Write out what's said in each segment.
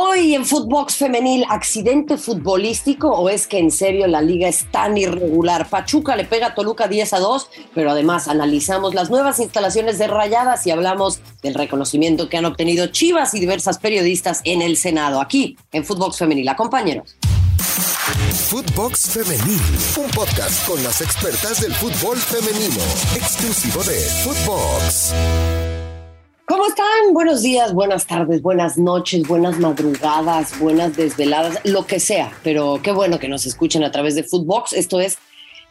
Hoy en Footbox Femenil, ¿accidente futbolístico o es que en serio la liga es tan irregular? Pachuca le pega a Toluca 10 a 2, pero además analizamos las nuevas instalaciones de Rayadas y hablamos del reconocimiento que han obtenido Chivas y diversas periodistas en el Senado. Aquí en Footbox Femenil, acompáñenos. Footbox Femenil, un podcast con las expertas del fútbol femenino, exclusivo de Footbox. ¿Cómo están? Buenos días, buenas tardes, buenas noches, buenas madrugadas, buenas desveladas, lo que sea. Pero qué bueno que nos escuchen a través de Footbox. Esto es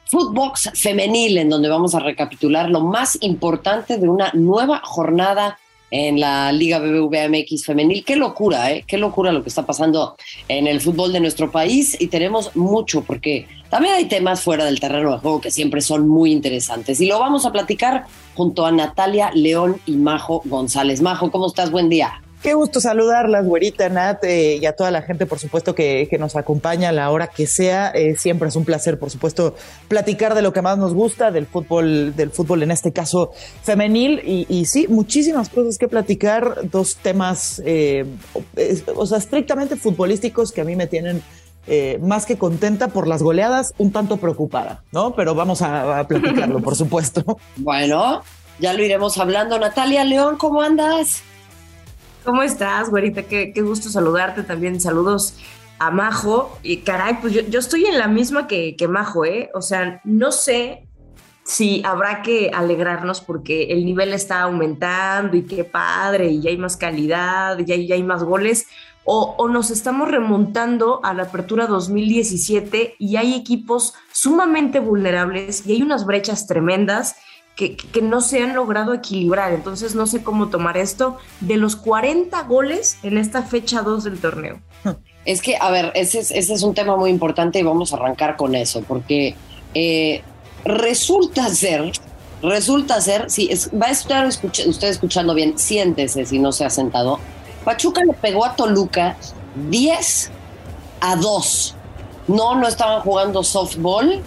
Footbox Femenil, en donde vamos a recapitular lo más importante de una nueva jornada en la Liga BBVA MX femenil. Qué locura, ¿eh? Qué locura lo que está pasando en el fútbol de nuestro país y tenemos mucho porque también hay temas fuera del terreno de juego que siempre son muy interesantes y lo vamos a platicar junto a Natalia León y Majo González. Majo, ¿cómo estás? Buen día. Qué gusto saludarlas, güerita Nat, eh, y a toda la gente, por supuesto, que, nos acompaña a la hora que sea. Eh, siempre es un placer, por supuesto, platicar de lo que más nos gusta, del fútbol, del fútbol en este caso femenil. Y, sí, muchísimas cosas que platicar, dos temas, eh, o sea, estrictamente futbolísticos que a mí me tienen más que contenta por las goleadas, un tanto preocupada, ¿no? Pero vamos a, a platicarlo, por supuesto. Bueno, ya lo iremos hablando. Natalia León, ¿cómo andas? ¿Cómo estás, güerita? Qué, gusto saludarte también. Saludos a Majo. Y caray, pues yo, estoy en la misma que, que, Majo, ¿eh? O sea, no sé si habrá que alegrarnos porque el nivel está aumentando y qué padre, y ya hay más calidad, ya, ya hay más goles, o, o, nos estamos remontando a la apertura 2017 y hay equipos sumamente vulnerables y hay unas brechas tremendas que, no se han logrado equilibrar. Entonces no sé cómo tomar esto de los 40 goles en esta fecha 2 del torneo. Es que, a ver, ese es, ese es un tema muy importante y vamos a arrancar con eso, porque eh, resulta ser, resulta ser, si va a estar usted escuchando bien, siéntese si no se ha sentado. Pachuca le pegó a Toluca 10 a 2. No, no estaban jugando softball,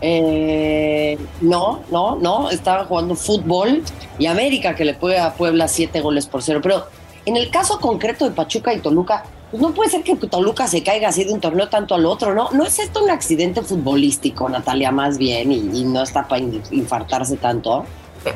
eh, no, no, no, estaban jugando fútbol y América que le puede a Puebla siete goles por cero. Pero en el caso concreto de Pachuca y Toluca, pues no puede ser que Toluca se caiga así de un torneo tanto al otro, ¿no? No es esto un accidente futbolístico, Natalia, más bien, y, y no está para infartarse tanto.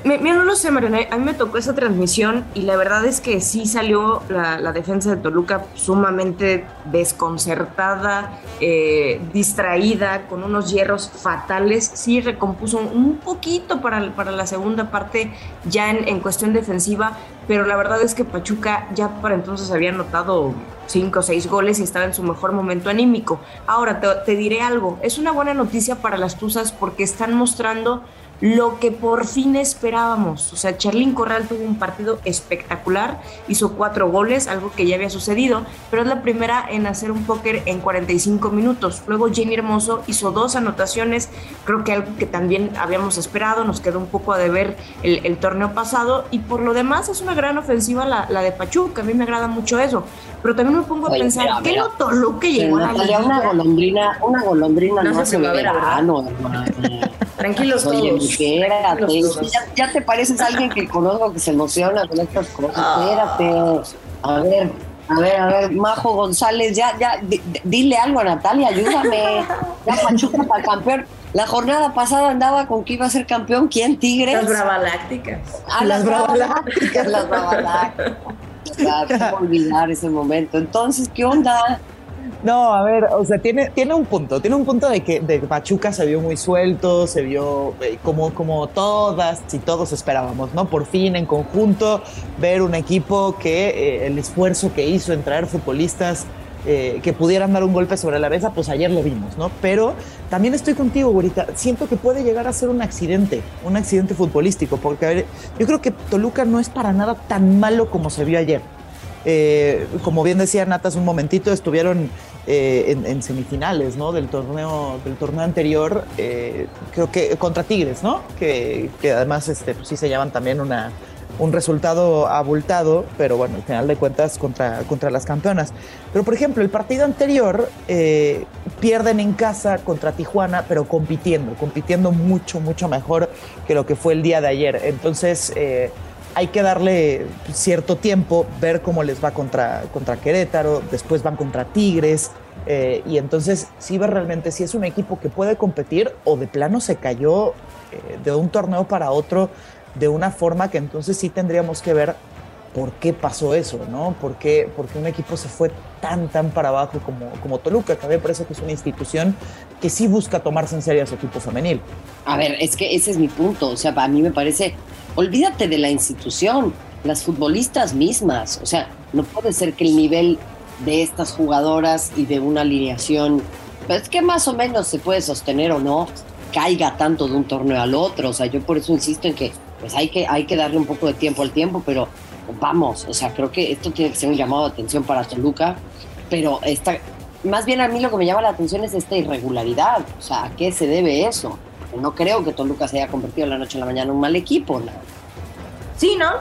Mira, no lo sé, Mariana. A mí me tocó esa transmisión y la verdad es que sí salió la, defensa de Toluca sumamente desconcertada, eh, distraída, con unos hierros fatales. Sí recompuso un poquito para, para la segunda parte ya en, cuestión defensiva, pero la verdad es que Pachuca ya para entonces había anotado cinco o seis goles y estaba en su mejor momento anímico. Ahora te, te diré algo, es una buena noticia para las Tuzas porque están mostrando lo que por fin esperábamos. O sea, Charlín Corral tuvo un partido espectacular, hizo cuatro goles, algo que ya había sucedido, pero es la primera en hacer un póker en 45 minutos. Luego Jenny Hermoso hizo dos anotaciones, creo que algo que también habíamos esperado, nos quedó un poco a deber el, el torneo pasado, y por lo demás es una gran ofensiva la, la, de Pachuca, a mí me agrada mucho eso. Pero también me pongo a pensar, ¿qué notó lo que llegó a la Una golondrina, una golondrina no, se, me verano, Tranquilos todos. Espérate. Ya, te pareces a alguien que conozco que se emociona con estas cosas. Ah. Espérate. A ver, a ver, a ver, Majo González, ya, ya, dile algo a Natalia, ayúdame. Ya Pachuca para campeón. La jornada pasada andaba con que iba a ser campeón. ¿Quién? Tigres. Las Bravalácticas. Ah, las, Bravalácticas. Las Bravalácticas. No olvidar ese momento. Entonces, ¿qué onda? No, a ver, o sea, tiene, tiene un punto, tiene un punto de que de Pachuca se vio muy suelto, se vio eh, como, como todas y todos esperábamos, ¿no? Por fin, en conjunto, ver un equipo que eh, el esfuerzo que hizo en traer futbolistas eh, que pudieran dar un golpe sobre la mesa, pues ayer lo vimos, ¿no? Pero también estoy contigo, ahorita. Siento que puede llegar a ser un accidente, un accidente futbolístico, porque yo creo que Toluca no es para nada tan malo como se vio ayer. Como bien decía Natas un momentito, estuvieron eh, en, semifinales ¿no? del, torneo, del torneo anterior, eh, creo que contra Tigres, ¿no? que, que además este, pues sí se llaman también una, un resultado abultado, pero bueno, al final de cuentas contra, contra las campeonas. Pero por ejemplo, el partido anterior eh, pierden en casa contra Tijuana, pero compitiendo, compitiendo mucho, mucho mejor que lo que fue el día de ayer. Entonces, hay que darle cierto tiempo, ver cómo les va contra, contra Querétaro, después van contra Tigres, eh, y entonces sí ve realmente si es un equipo que puede competir o de plano se cayó eh, de un torneo para otro de una forma que entonces sí tendríamos que ver por qué pasó eso, ¿no? ¿Por qué, porque un equipo se fue tan, tan para abajo como, como Toluca, que a mí me parece que es una institución que sí busca tomarse en serio a su equipo femenil. A ver, es que ese es mi punto, o sea, a mí me parece, olvídate de la institución, las futbolistas mismas, o sea, no puede ser que el nivel de estas jugadoras y de una alineación, pues que más o menos se puede sostener o no, caiga tanto de un torneo al otro, o sea, yo por eso insisto en que pues hay que, hay que darle un poco de tiempo al tiempo, pero vamos, o sea, creo que esto tiene que ser un llamado de atención para Toluca, pero esta, más bien a mí lo que me llama la atención es esta irregularidad, o sea, ¿a qué se debe eso? No creo que Toluca se haya convertido de la noche a la mañana en un mal equipo, ¿no? Sí, no,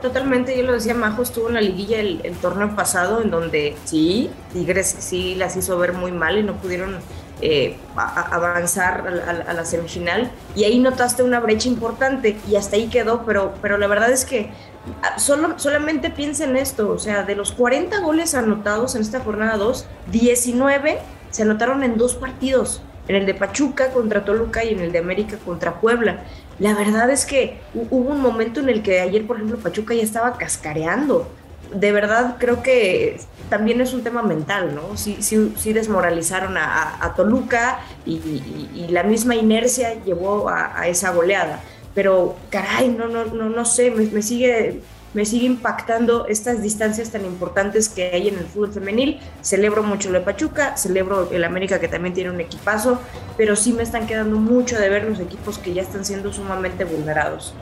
totalmente, yo lo decía, Majo estuvo en la liguilla el, torneo pasado, en donde sí, Tigres sí las hizo ver muy mal y no pudieron eh, avanzar a, la semifinal y ahí notaste una brecha importante y hasta ahí quedó, pero, pero la verdad es que ah, solo, solamente piensa en esto, o sea, de los 40 goles anotados en esta jornada 2, 19 se anotaron en dos partidos, en el de Pachuca contra Toluca y en el de América contra Puebla. La verdad es que hubo un momento en el que ayer, por ejemplo, Pachuca ya estaba cascareando de verdad creo que también es un tema mental, ¿no? Sí, sí, desmoralizaron a, Toluca y, la misma inercia llevó a, esa goleada. Pero, caray, no, no, no, no sé, me, sigue, me sigue impactando estas distancias tan importantes que hay en el fútbol femenil. Celebro mucho lo de Pachuca, celebro el América que también tiene un equipazo, pero sí me están quedando mucho de ver los equipos que ya están siendo sumamente vulnerados.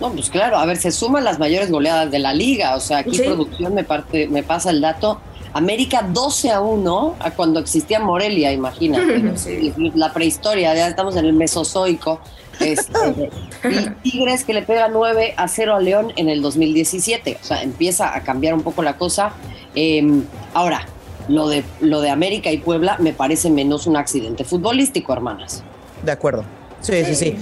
No, pues claro, a ver, se suman las mayores goleadas de la liga. O sea, aquí producción me, parte, me pasa el dato. América 12 a 1 a cuando existía Morelia, imagínate. La prehistoria, ya estamos en el Mesozoico. Este, y Tigres que le pega 9 a 0 a León en el 2017. O sea, empieza a cambiar un poco la cosa. Em, ahora, lo de, lo de América y Puebla me parece menos un accidente futbolístico, hermanas. De acuerdo. Sí, sí, sí.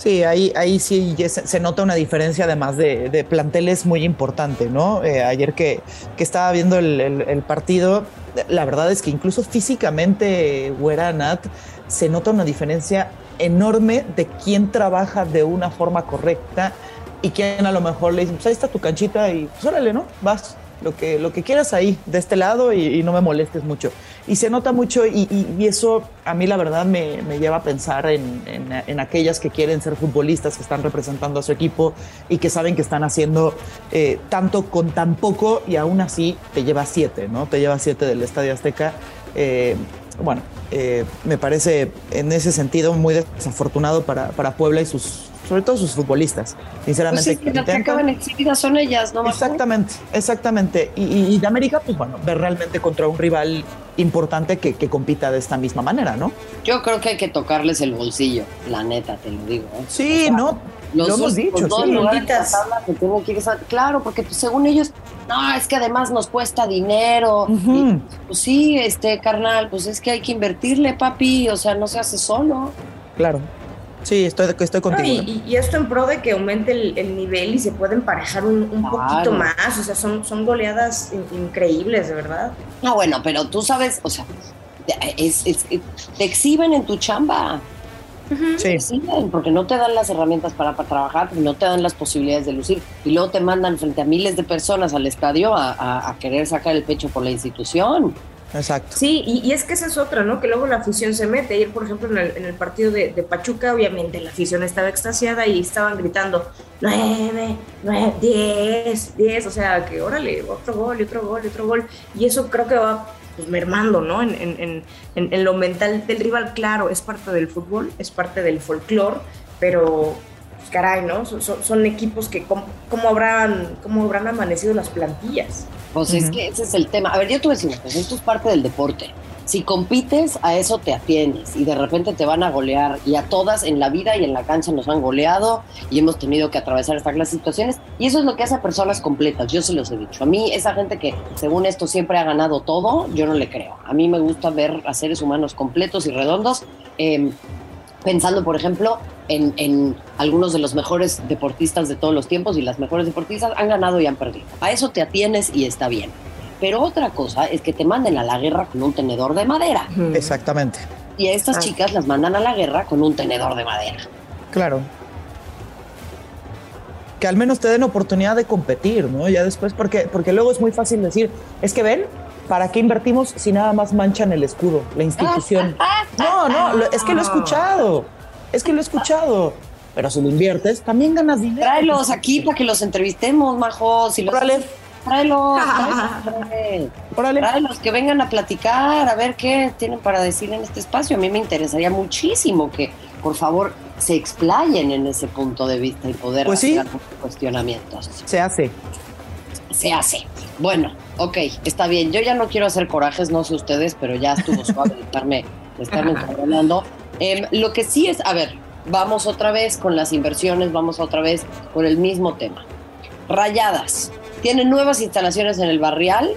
Sí, ahí, ahí sí se, nota una diferencia además de, de planteles muy importante, ¿no? Eh, ayer que, que, estaba viendo el, partido, la verdad es que incluso físicamente, Güera Nat, se nota una diferencia enorme de quién trabaja de una forma correcta y quién a lo mejor le dice, pues ahí está tu canchita y pues órale, ¿no? Vas, lo que, lo que quieras ahí, de este lado, y, no me molestes mucho. Y se nota mucho, y, eso a mí la verdad me, lleva a pensar en, en, aquellas que quieren ser futbolistas, que están representando a su equipo y que saben que están haciendo eh, tanto con tan poco, y aún así te lleva siete, ¿no? Te lleva siete del Estadio Azteca. Eh, bueno, eh, me parece en ese sentido muy desafortunado para, para Puebla y sus sobre todo sus futbolistas. Sinceramente, pues que, que acaban exhibidas son ellas, ¿no? Exactamente, exactamente. Y, de América, pues bueno, ver realmente contra un rival importante que, que, compita de esta misma manera, ¿no? Yo creo que hay que tocarles el bolsillo, la neta, te lo digo. ¿eh? Sí, no. lo hemos dicho, sí. claro, porque pues, según ellos, no, es que además nos cuesta dinero. pues sí, este carnal, pues es que hay que invertirle, papi, o sea, no se hace solo. Claro. Sí, estoy, estoy contigo. y, esto en pro de que aumente el, nivel y se puede emparejar un, poquito más. O sea, son, son goleadas increíbles, de verdad. No, bueno, pero tú sabes, o sea, te exhiben en tu chamba. Sí. porque no te dan las herramientas para, trabajar, no te dan las posibilidades de lucir. Y luego te mandan frente a miles de personas al estadio a querer sacar el pecho por la institución. Exacto. Sí, y, es que esa es otra, ¿no? Que luego la afición se mete. Ayer, por ejemplo, en el, partido de, Pachuca, obviamente la afición estaba extasiada y estaban gritando nueve, nueve, diez, diez. O sea, que órale, otro gol, otro gol, otro gol. Y eso creo que va pues, mermando, ¿no? En, en, en, en, lo mental del rival, claro, es parte del fútbol, es parte del folclore, pero caray, ¿no? Son, son, equipos que, ¿cómo, cómo, habrán, ¿cómo habrán amanecido las plantillas? Pues es que ese es el tema. A ver, yo te voy a decir pues esto es parte del deporte. Si compites, a eso te atienes y de repente te van a golear. Y a todas en la vida y en la cancha nos han goleado y hemos tenido que atravesar estas clases de situaciones. Y eso es lo que hace a personas completas, yo se los he dicho. A mí, esa gente que según esto siempre ha ganado todo, yo no le creo. A mí me gusta ver a seres humanos completos y redondos. Em, pensando, por ejemplo, en, en, algunos de los mejores deportistas de todos los tiempos y las mejores deportistas han ganado y han perdido. A eso te atienes y está bien. Pero otra cosa es que te manden a la guerra con un tenedor de madera. Exactamente. Y a estas Ah. chicas las mandan a la guerra con un tenedor de madera. Claro. Que al menos te den oportunidad de competir, ¿no? Ya después, porque, porque luego es muy fácil decir, es que ven, ¿para qué invertimos si nada más manchan el escudo, la institución? No, no, lo- es que lo he escuchado, es que lo he escuchado. Pero si lo inviertes, también ganas dinero. Tráelos aquí para que los entrevistemos, majo. Si los Órale. Tráelos, tráelos, órale. Órale. Tráelos, que vengan a platicar, a ver qué tienen para decir en este espacio. A mí me interesaría muchísimo que, por favor, se explayen en ese punto de vista y poder Pues sí. hacer algunos cuestionamientos. Se hace. Se hace. Bueno, ok, está bien. Yo ya no quiero hacer corajes, no sé ustedes, pero ya estuvo suave de estarme encabronando. Em, lo que sí es, a ver, vamos otra vez con las inversiones, vamos otra vez con el mismo tema. Rayadas. Tienen nuevas instalaciones en el barrial.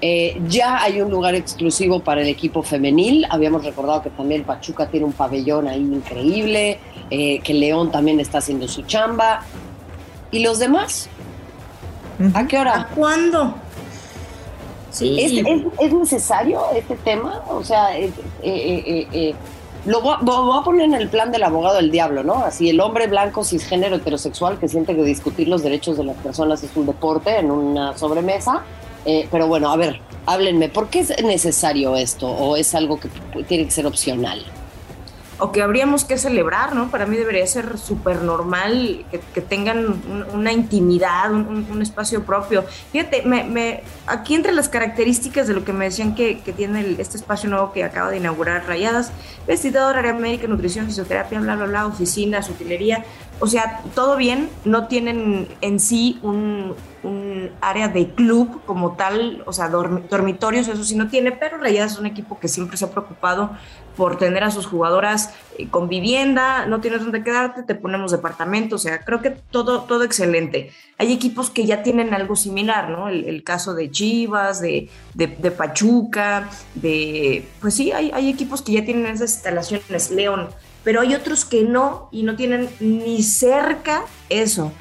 Eh, ya hay un lugar exclusivo para el equipo femenil. Habíamos recordado que también Pachuca tiene un pabellón ahí increíble, eh, que León también está haciendo su chamba. ¿Y los demás? ¿A qué hora? ¿A cuándo? ¿Es, es, es necesario este tema? O sea, eh, eh, eh, eh, lo voy a, voy a, poner en el plan del abogado del diablo, ¿no? Así, el hombre blanco, cisgénero, heterosexual que siente que discutir los derechos de las personas es un deporte en una sobremesa. Eh, pero bueno, a ver, háblenme, ¿por qué es necesario esto o es algo que tiene que ser opcional? O que habríamos que celebrar, ¿no? Para mí debería ser súper normal que, tengan un, una intimidad, un, espacio propio. Fíjate, me, me, aquí entre las características de lo que me decían que, tiene este espacio nuevo que acaba de inaugurar Rayadas, vestidor, área médica, nutrición, fisioterapia, bla, bla, bla, oficinas, utilería, o sea, todo bien, no tienen en sí un, área de club como tal, o sea, dorm, dormitorios, eso sí no tiene, pero Rayadas es un equipo que siempre se ha preocupado por tener a sus jugadoras eh, con vivienda, no tienes dónde quedarte, te ponemos departamento, o sea, creo que todo, todo excelente. Hay equipos que ya tienen algo similar, ¿no? El, el caso de Chivas, de, de, de, Pachuca, de... Pues sí, hay, hay equipos que ya tienen esas instalaciones, León, pero hay otros que no y no tienen ni cerca eso.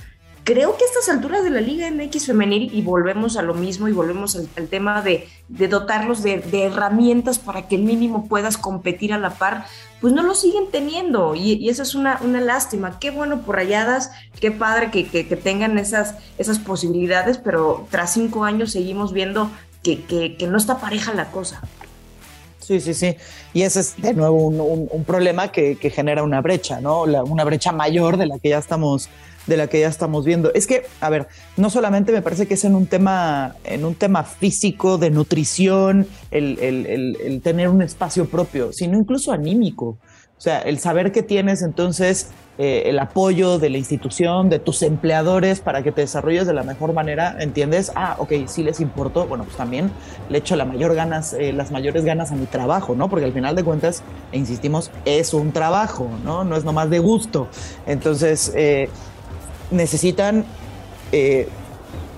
Creo que a estas alturas de la Liga MX femenil, y volvemos a lo mismo, y volvemos al, tema de, dotarlos de, herramientas para que el mínimo puedas competir a la par, pues no lo siguen teniendo, y, y eso es una, lástima. Qué bueno por rayadas, qué padre que, tengan esas, posibilidades, pero tras cinco años seguimos viendo que no está pareja la cosa. Sí, sí, sí. Y ese es de nuevo un, problema que, genera una brecha, ¿no? La, una brecha mayor de la que ya estamos de la que ya estamos viendo. Es que, a ver, no solamente me parece que es en un tema, en un tema físico, de nutrición, el tener un espacio propio, sino incluso anímico. O sea, el saber que tienes entonces eh, el apoyo de la institución, de tus empleadores para que te desarrolles de la mejor manera, ¿entiendes? Ah, ok, sí les importó, bueno, pues también le echo la mayor ganas, eh, las mayores ganas a mi trabajo, ¿no? Porque al final de cuentas, e insistimos, es un trabajo, ¿no? No es nomás de gusto. Entonces, eh, necesitan eh,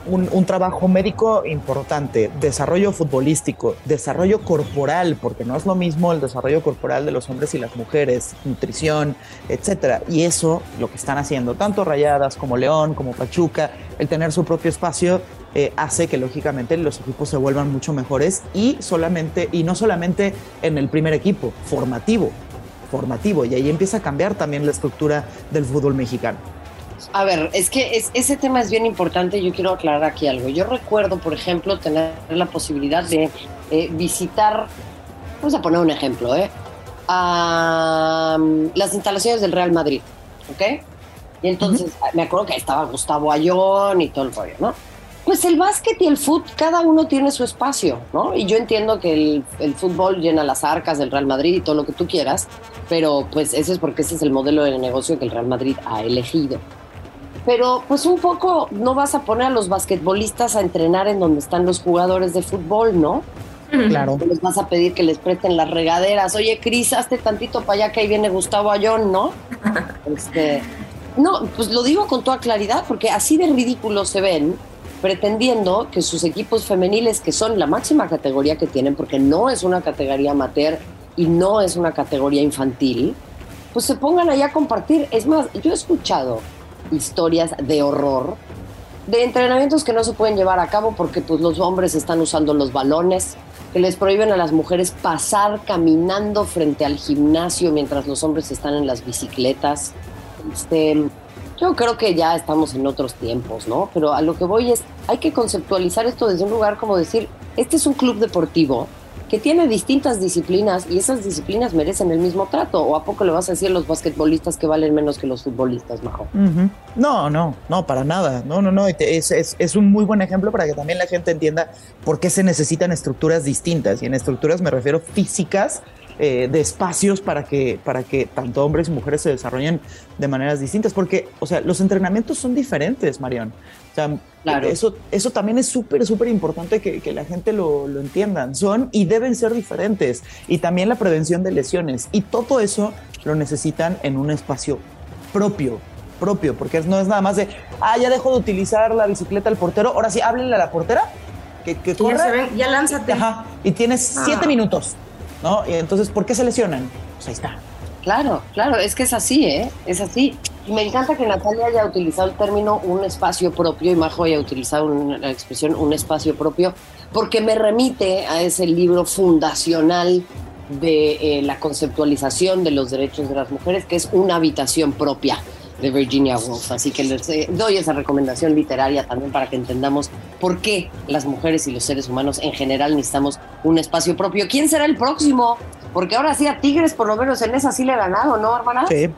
un, trabajo médico importante, desarrollo futbolístico, desarrollo corporal, porque no es lo mismo el desarrollo corporal de los hombres y las mujeres, nutrición, etcétera. Y eso, lo que están haciendo, tanto Rayadas como León, como Pachuca, el tener su propio espacio, eh, hace que lógicamente los equipos se vuelvan mucho mejores y solamente, y no solamente en el primer equipo, formativo, formativo. Y ahí empieza a cambiar también la estructura del fútbol mexicano. A ver, es que es, ese tema es bien importante. Yo quiero aclarar aquí algo. Yo recuerdo, por ejemplo, tener la posibilidad de eh, visitar, vamos a poner un ejemplo, ¿eh? a um, las instalaciones del Real Madrid, ¿ok? Y entonces uh -huh. me acuerdo que ahí estaba Gustavo Ayón y todo el rollo, ¿no? Pues el básquet y el fútbol, cada uno tiene su espacio, ¿no? Y yo entiendo que el, el, fútbol llena las arcas del Real Madrid y todo lo que tú quieras, pero pues ese es porque ese es el modelo de negocio que el Real Madrid ha elegido pero pues un poco no vas a poner a los basquetbolistas a entrenar en donde están los jugadores de fútbol, ¿no? Claro. Les vas a pedir que les presten las regaderas. Oye, Cris, hazte tantito para allá que ahí viene Gustavo Ayón, ¿no? este, no, pues lo digo con toda claridad porque así de ridículos se ven pretendiendo que sus equipos femeniles, que son la máxima categoría que tienen, porque no es una categoría amateur y no es una categoría infantil, pues se pongan allá a compartir. Es más, yo he escuchado historias de horror de entrenamientos que no se pueden llevar a cabo porque pues los hombres están usando los balones, que les prohíben a las mujeres pasar caminando frente al gimnasio mientras los hombres están en las bicicletas. Este, yo creo que ya estamos en otros tiempos, ¿no? Pero a lo que voy es, hay que conceptualizar esto desde un lugar como decir, este es un club deportivo que tiene distintas disciplinas y esas disciplinas merecen el mismo trato. ¿O a poco le vas a decir a los basquetbolistas que valen menos que los futbolistas, Majo? No, no, no, para nada. No, no, no. Es, es, es, un muy buen ejemplo para que también la gente entienda por qué se necesitan estructuras distintas. Y en estructuras me refiero físicas eh, de espacios para que, para que tanto hombres y mujeres se desarrollen de maneras distintas, porque, o sea, los entrenamientos son diferentes, Marión. O sea, eso, eso también es súper, súper importante que, que, la gente lo, lo entiendan. Son y deben ser diferentes. Y también la prevención de lesiones. Y todo eso lo necesitan en un espacio propio, propio, porque no es nada más de, ah, ya dejo de utilizar la bicicleta al portero, ahora sí, háblenle a la portera, que, que Ya, ya lánzate. Ajá, y tienes siete ah. minutos. ¿No? Y entonces, ¿por qué se lesionan? Pues ahí está. Claro, claro, es que es así, ¿eh? Es así. Y me encanta que Natalia haya utilizado el término un espacio propio y Majo haya utilizado la expresión un espacio propio, porque me remite a ese libro fundacional de eh, la conceptualización de los derechos de las mujeres, que es una habitación propia de Virginia Woolf. Así que les eh, doy esa recomendación literaria también para que entendamos por qué las mujeres y los seres humanos en general necesitamos un espacio propio. ¿Quién será el próximo? Porque ahora sí a Tigres, por lo menos en esa sí le he ganado, ¿no, hermana? Sí.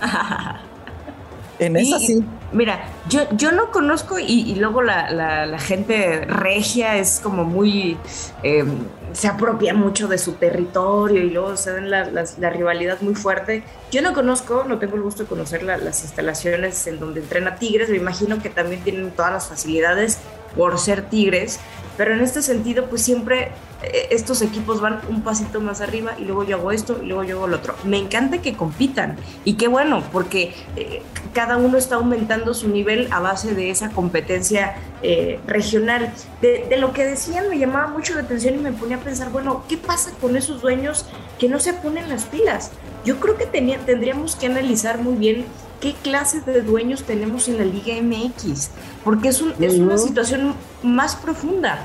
en esa sí. Mira, yo, yo no conozco y, luego la, gente regia es como muy... Em, se apropia mucho de su territorio y luego se la, la, rivalidad muy fuerte. Yo no conozco, no tengo el gusto de conocer las instalaciones en donde entrena Tigres, me imagino que también tienen todas las facilidades por ser Tigres, pero en este sentido, pues siempre eh, estos equipos van un pasito más arriba y luego yo hago esto y luego yo hago lo otro. Me encanta que compitan y qué bueno, porque eh, cada uno está aumentando su nivel a base de esa competencia eh, regional. De, de, lo que decían me llamaba mucho la atención y me ponía a pensar, bueno, ¿qué pasa con esos dueños que no se ponen las pilas? Yo creo que tenía, tendríamos que analizar muy bien qué clase de dueños tenemos en la Liga MX, porque es, es una situación más profunda.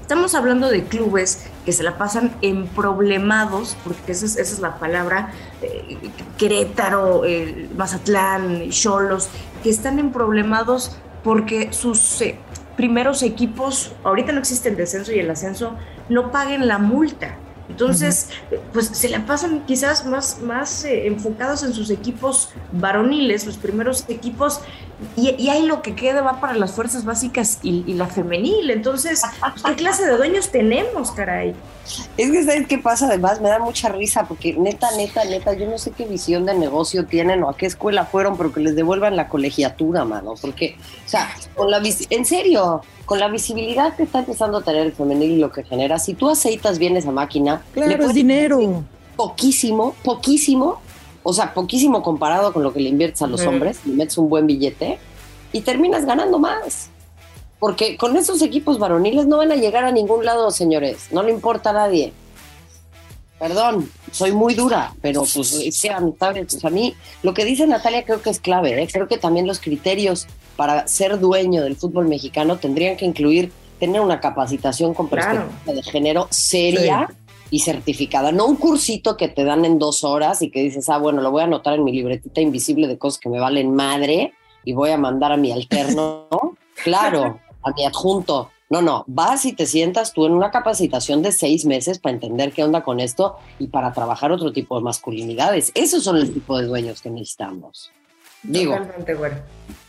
Estamos hablando de clubes que se la pasan en problemados, porque esa es, esa es la palabra, eh, Querétaro, eh, Mazatlán, Cholos, que están en problemados porque sus eh, primeros equipos, ahorita no existe el descenso y el ascenso, no paguen la multa. Entonces, pues se la pasan quizás más, más eh, enfocados en sus equipos varoniles, los primeros equipos, y, y, ahí lo que queda va para las fuerzas básicas y, la femenil. Entonces, ¿qué clase de dueños tenemos, caray? Es que, ¿sabes qué pasa? Además, me da mucha risa porque neta, neta, neta, yo no sé qué visión de negocio tienen o a qué escuela fueron, pero que les devuelvan la colegiatura, mano. Porque, o sea, con la en serio, con la visibilidad que está empezando a tener el femenil y lo que genera, si tú aceitas bien esa máquina, le puedes dinero. Poquísimo, poquísimo, o sea, poquísimo comparado con lo que le inviertes a los hombres, le metes un buen billete y terminas ganando más. Porque con esos equipos varoniles no van a llegar a ningún lado, señores. No le importa a nadie. Perdón, soy muy dura, pero pues sean pues a mí lo que dice Natalia creo que es clave. ¿eh? Creo que también los criterios para ser dueño del fútbol mexicano tendrían que incluir tener una capacitación con perspectiva de género seria y certificada. No un cursito que te dan en dos horas y que dices, ah, bueno, lo voy a anotar en mi libretita invisible de cosas que me valen madre y voy a mandar a mi alterno, claro, a mi adjunto. No, no, vas y te sientas tú en una capacitación de seis meses para entender qué onda con esto y para trabajar otro tipo de masculinidades. Esos son el tipo de dueños que necesitamos. Digo,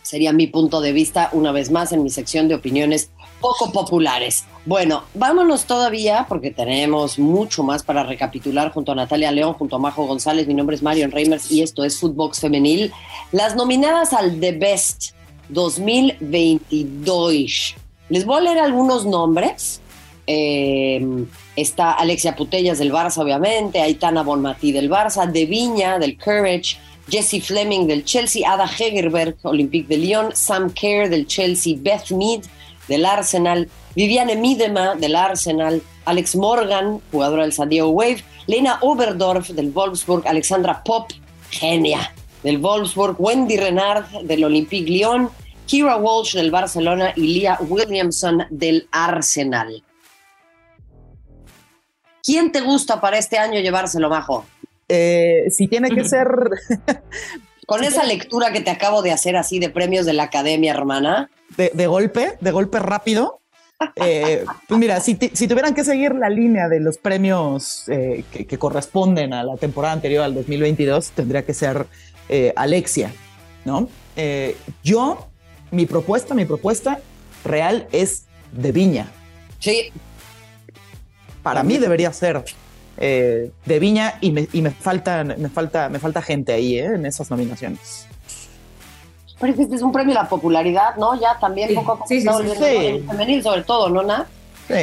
sería mi punto de vista una vez más en mi sección de opiniones poco populares. Bueno, vámonos todavía porque tenemos mucho más para recapitular junto a Natalia León, junto a Majo González. Mi nombre es Marion Reimers y esto es Footbox Femenil. Las nominadas al The Best 2022. Les voy a leer algunos nombres. Eh, está Alexia Putellas del Barça, obviamente, Aitana Bonmatí del Barça, De Viña del Courage, Jesse Fleming del Chelsea, Ada Hegerberg, Olympique de Lyon, Sam Kerr del Chelsea, Beth Mead del Arsenal, Viviane Miedema del Arsenal, Alex Morgan, jugadora del San Diego Wave, Lena Oberdorf del Wolfsburg, Alexandra Pop, genia del Wolfsburg, Wendy Renard del Olympique Lyon, Kira Walsh del Barcelona y Leah Williamson del Arsenal. ¿Quién te gusta para este año llevárselo, Majo? Eh, si tiene que ser. Con esa lectura que te acabo de hacer así de premios de la academia, hermana. De, golpe, de golpe rápido. Eh, pues mira, si, tuvieran que seguir la línea de los premios eh, que, corresponden a la temporada anterior al 2022, tendría que ser Alexia, ¿no? yo, mi propuesta, mi propuesta real es de Viña. Sí. Para mí debería ser eh, de Viña y, me, y me, faltan, me, falta, me falta gente ahí eh, en esas nominaciones. Pero este es un premio a la popularidad, ¿no? Ya también poco a poco sí, sí, femenil sobre todo, ¿no, Na?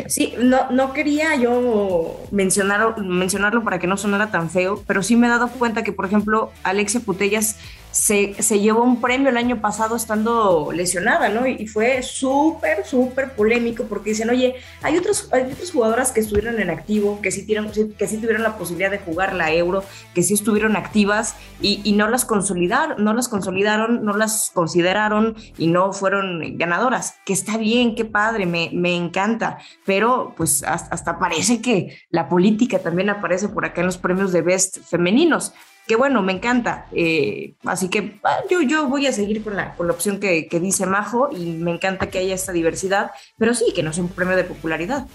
Sí, no, no quería yo mencionar, mencionarlo para que no sonara tan feo, pero sí me he dado cuenta que, por ejemplo, Alexia Putellas se, se llevó un premio el año pasado estando lesionada, ¿no? Y, fue súper, súper polémico porque dicen, oye, hay, otros, hay otras jugadoras que estuvieron en activo, que sí, tuvieron, que sí tuvieron la posibilidad de jugar la Euro, que sí estuvieron activas y, no las consolidaron, no las consolidaron, no las consideraron y no fueron ganadoras. Que está bien, qué padre, me, me encanta pero pues hasta, parece que la política también aparece por acá en los premios de Best femeninos. Que bueno, me encanta. Eh, así que ah, yo, yo voy a seguir con la, con la opción que, que dice Majo y me encanta que haya esta diversidad, pero sí, que no sea un premio de popularidad.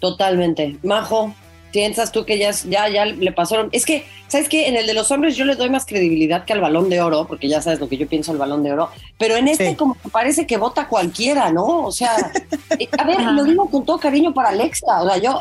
Totalmente. Majo, piensas tú que ya, ya, ya le pasaron. Es que, ¿sabes qué? En el de los hombres yo le doy más credibilidad que al balón de oro, porque ya sabes lo que yo pienso del balón de oro. Pero en este, como que parece que vota cualquiera, ¿no? O sea, eh, a ver, lo digo con todo cariño para Alexa. O sea, yo,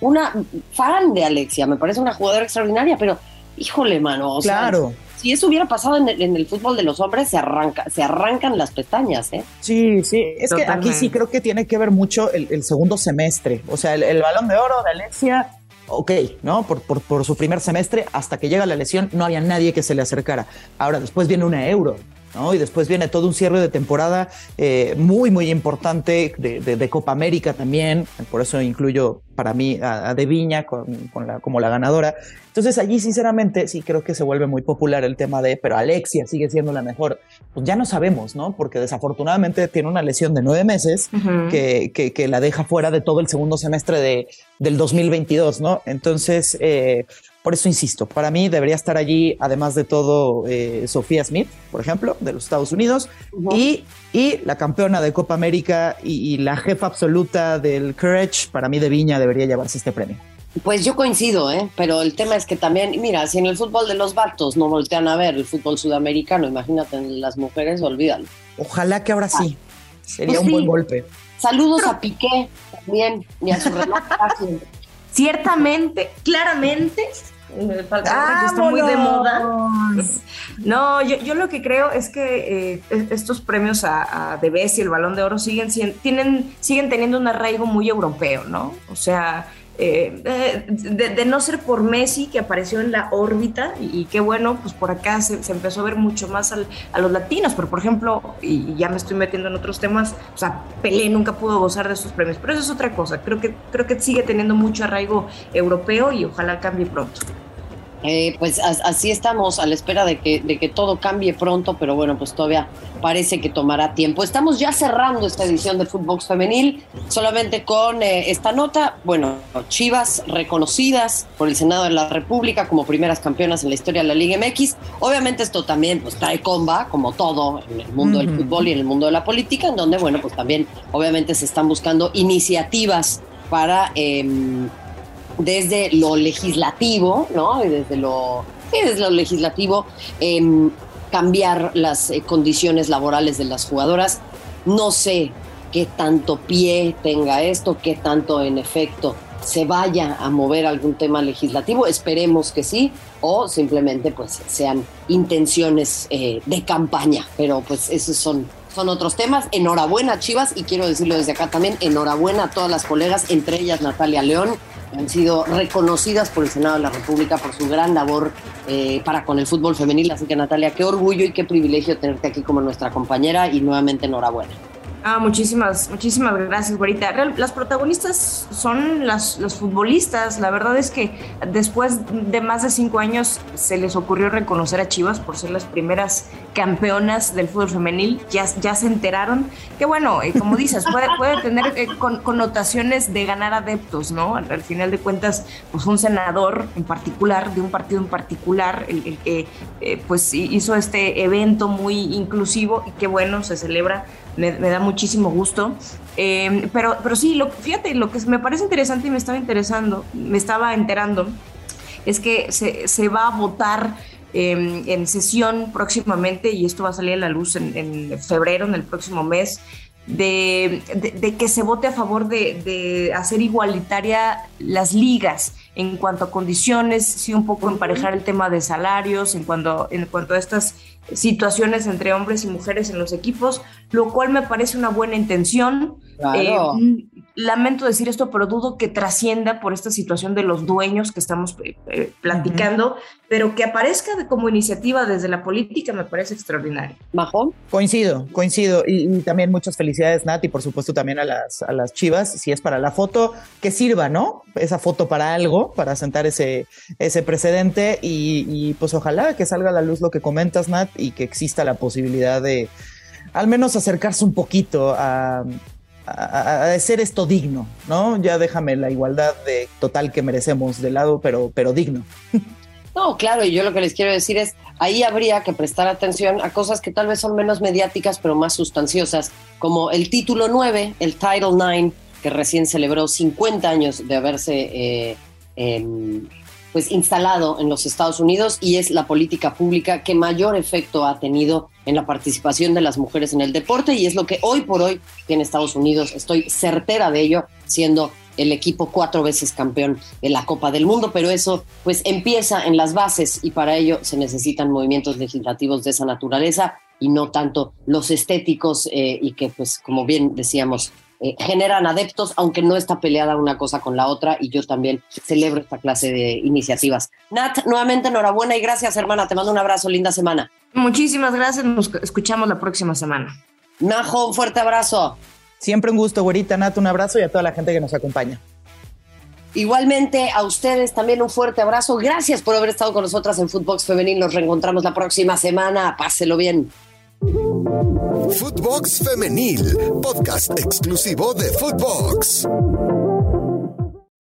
una fan de Alexia, me parece una jugadora extraordinaria, pero híjole, mano. O claro. si eso hubiera pasado en el, fútbol de los hombres, se, arranca, se arrancan las pestañas, ¿eh? Sí, sí. Es que aquí sí creo que tiene que ver mucho el, segundo semestre. O sea, el, balón de oro de Alexia ok, ¿no? Por, por, por, su primer semestre, hasta que llega la lesión, no había nadie que se le acercara. Ahora, después viene una euro, ¿no? Y después viene todo un cierre de temporada eh, muy, muy importante de, de, Copa América también. Por eso incluyo para mí a, De Viña con, con la, como la ganadora. Entonces allí sinceramente sí creo que se vuelve muy popular el tema de, pero Alexia sigue siendo la mejor. Pues ya no sabemos, ¿no? Porque desafortunadamente tiene una lesión de nueve meses que, que, que, la deja fuera de todo el segundo semestre de, del 2022, ¿no? Entonces, eh, por eso insisto, para mí debería estar allí, además de todo, eh, Sofía Smith, por ejemplo, de los Estados Unidos, y, y, la campeona de Copa América y, la jefa absoluta del Courage, para mí de Viña debería llevarse este premio. Pues yo coincido, ¿eh? pero el tema es que también, mira, si en el fútbol de los vatos no voltean a ver el fútbol sudamericano, imagínate en las mujeres, olvídalo. Ojalá que ahora sí, sería pues un buen golpe. Saludos a Piqué también y a su reloj. Ciertamente, claramente, que está muy de moda. No, yo, lo que creo es que eh, estos premios a, a y el Balón de Oro siguen, tienen, siguen teniendo un arraigo muy europeo, ¿no? O sea, eh, eh, de, no ser por Messi que apareció en la órbita y, qué bueno, pues por acá se, empezó a ver mucho más a los latinos, pero por ejemplo, y, ya me estoy metiendo en otros temas, o sea, Pelé nunca pudo gozar de estos premios, pero eso es otra cosa, creo que, creo que sigue teniendo mucho arraigo europeo y ojalá cambie pronto. Eh, pues así estamos a la espera de que, de que todo cambie pronto, pero bueno, pues todavía parece que tomará tiempo. Estamos ya cerrando esta edición de Footbox Femenil, solamente con eh, esta nota. Bueno, Chivas reconocidas por el Senado de la República como primeras campeonas en la historia de la Liga MX. Obviamente esto también pues trae comba, como todo en el mundo del fútbol y en el mundo de la política, en donde, bueno, pues también obviamente se están buscando iniciativas para... Eh, desde lo legislativo, ¿no? Y desde lo, desde lo legislativo, em, cambiar las eh, condiciones laborales de las jugadoras. No sé qué tanto pie tenga esto, qué tanto en efecto se vaya a mover algún tema legislativo, esperemos que sí, o simplemente pues sean intenciones eh, de campaña, pero pues esos son, son otros temas. Enhorabuena Chivas y quiero decirlo desde acá también, enhorabuena a todas las colegas, entre ellas Natalia León, han sido reconocidas por el Senado de la República por su gran labor eh, para con el fútbol femenil. Así que Natalia, qué orgullo y qué privilegio tenerte aquí como nuestra compañera y nuevamente enhorabuena. Ah, muchísimas, muchísimas gracias, güerita. Las protagonistas son las, los futbolistas. La verdad es que después de más de cinco años se les ocurrió reconocer a Chivas por ser las primeras campeonas del fútbol femenil. Ya, ya se enteraron que, bueno, eh, como dices, puede, puede tener eh, connotaciones de ganar adeptos, ¿no? Al, final de cuentas, pues un senador en particular, de un partido en particular, el, que eh, pues hizo este evento muy inclusivo y que, bueno, se celebra me, da muchísimo gusto. Eh, pero, pero sí, lo, fíjate, lo que me parece interesante y me estaba interesando, me estaba enterando, es que se, va a votar em, en sesión próximamente, y esto va a salir a la luz en, febrero, en el próximo mes, de, que se vote a favor de, de, hacer igualitaria las ligas en cuanto a condiciones, sí un poco emparejar el tema de salarios, en cuanto, en cuanto a estas situaciones entre hombres y mujeres en los equipos, lo cual me parece una buena intención. Eh, lamento decir esto, pero dudo que trascienda por esta situación de los dueños que estamos eh, eh, platicando, pero que aparezca como iniciativa desde la política me parece extraordinario. ¿Majón? Coincido, coincido. Y, también muchas felicidades, Nat, y por supuesto también a las, a las chivas, si es para la foto, que sirva, ¿no? Esa foto para algo, para sentar ese, ese precedente y, y pues ojalá que salga a la luz lo que comentas, Nat, y que exista la posibilidad de al menos acercarse un poquito a, a, ser esto digno, ¿no? Ya déjame la igualdad de total que merecemos de lado, pero, pero digno. No, claro, y yo lo que les quiero decir es, ahí habría que prestar atención a cosas que tal vez son menos mediáticas, pero más sustanciosas, como el título 9, el Title 9, que recién celebró 50 años de haberse eh, pues instalado en los Estados Unidos y es la política pública que mayor efecto ha tenido en la participación de las mujeres en el deporte y es lo que hoy por hoy tiene Estados Unidos. Estoy certera de ello, siendo el equipo cuatro veces campeón de la Copa del Mundo, pero eso pues empieza en las bases y para ello se necesitan movimientos legislativos de esa naturaleza y no tanto los estéticos eh, y que pues como bien decíamos eh, generan adeptos, aunque no está peleada una cosa con la otra, y yo también celebro esta clase de iniciativas. Nat, nuevamente enhorabuena y gracias, hermana. Te mando un abrazo, linda semana. Muchísimas gracias, nos escuchamos la próxima semana. Najo, un fuerte abrazo. Siempre un gusto, güerita Nat, un abrazo y a toda la gente que nos acompaña. Igualmente a ustedes también un fuerte abrazo. Gracias por haber estado con nosotras en Footbox Femenil. Nos reencontramos la próxima semana. Páselo bien. Footbox Femenil, podcast exclusivo de Footbox.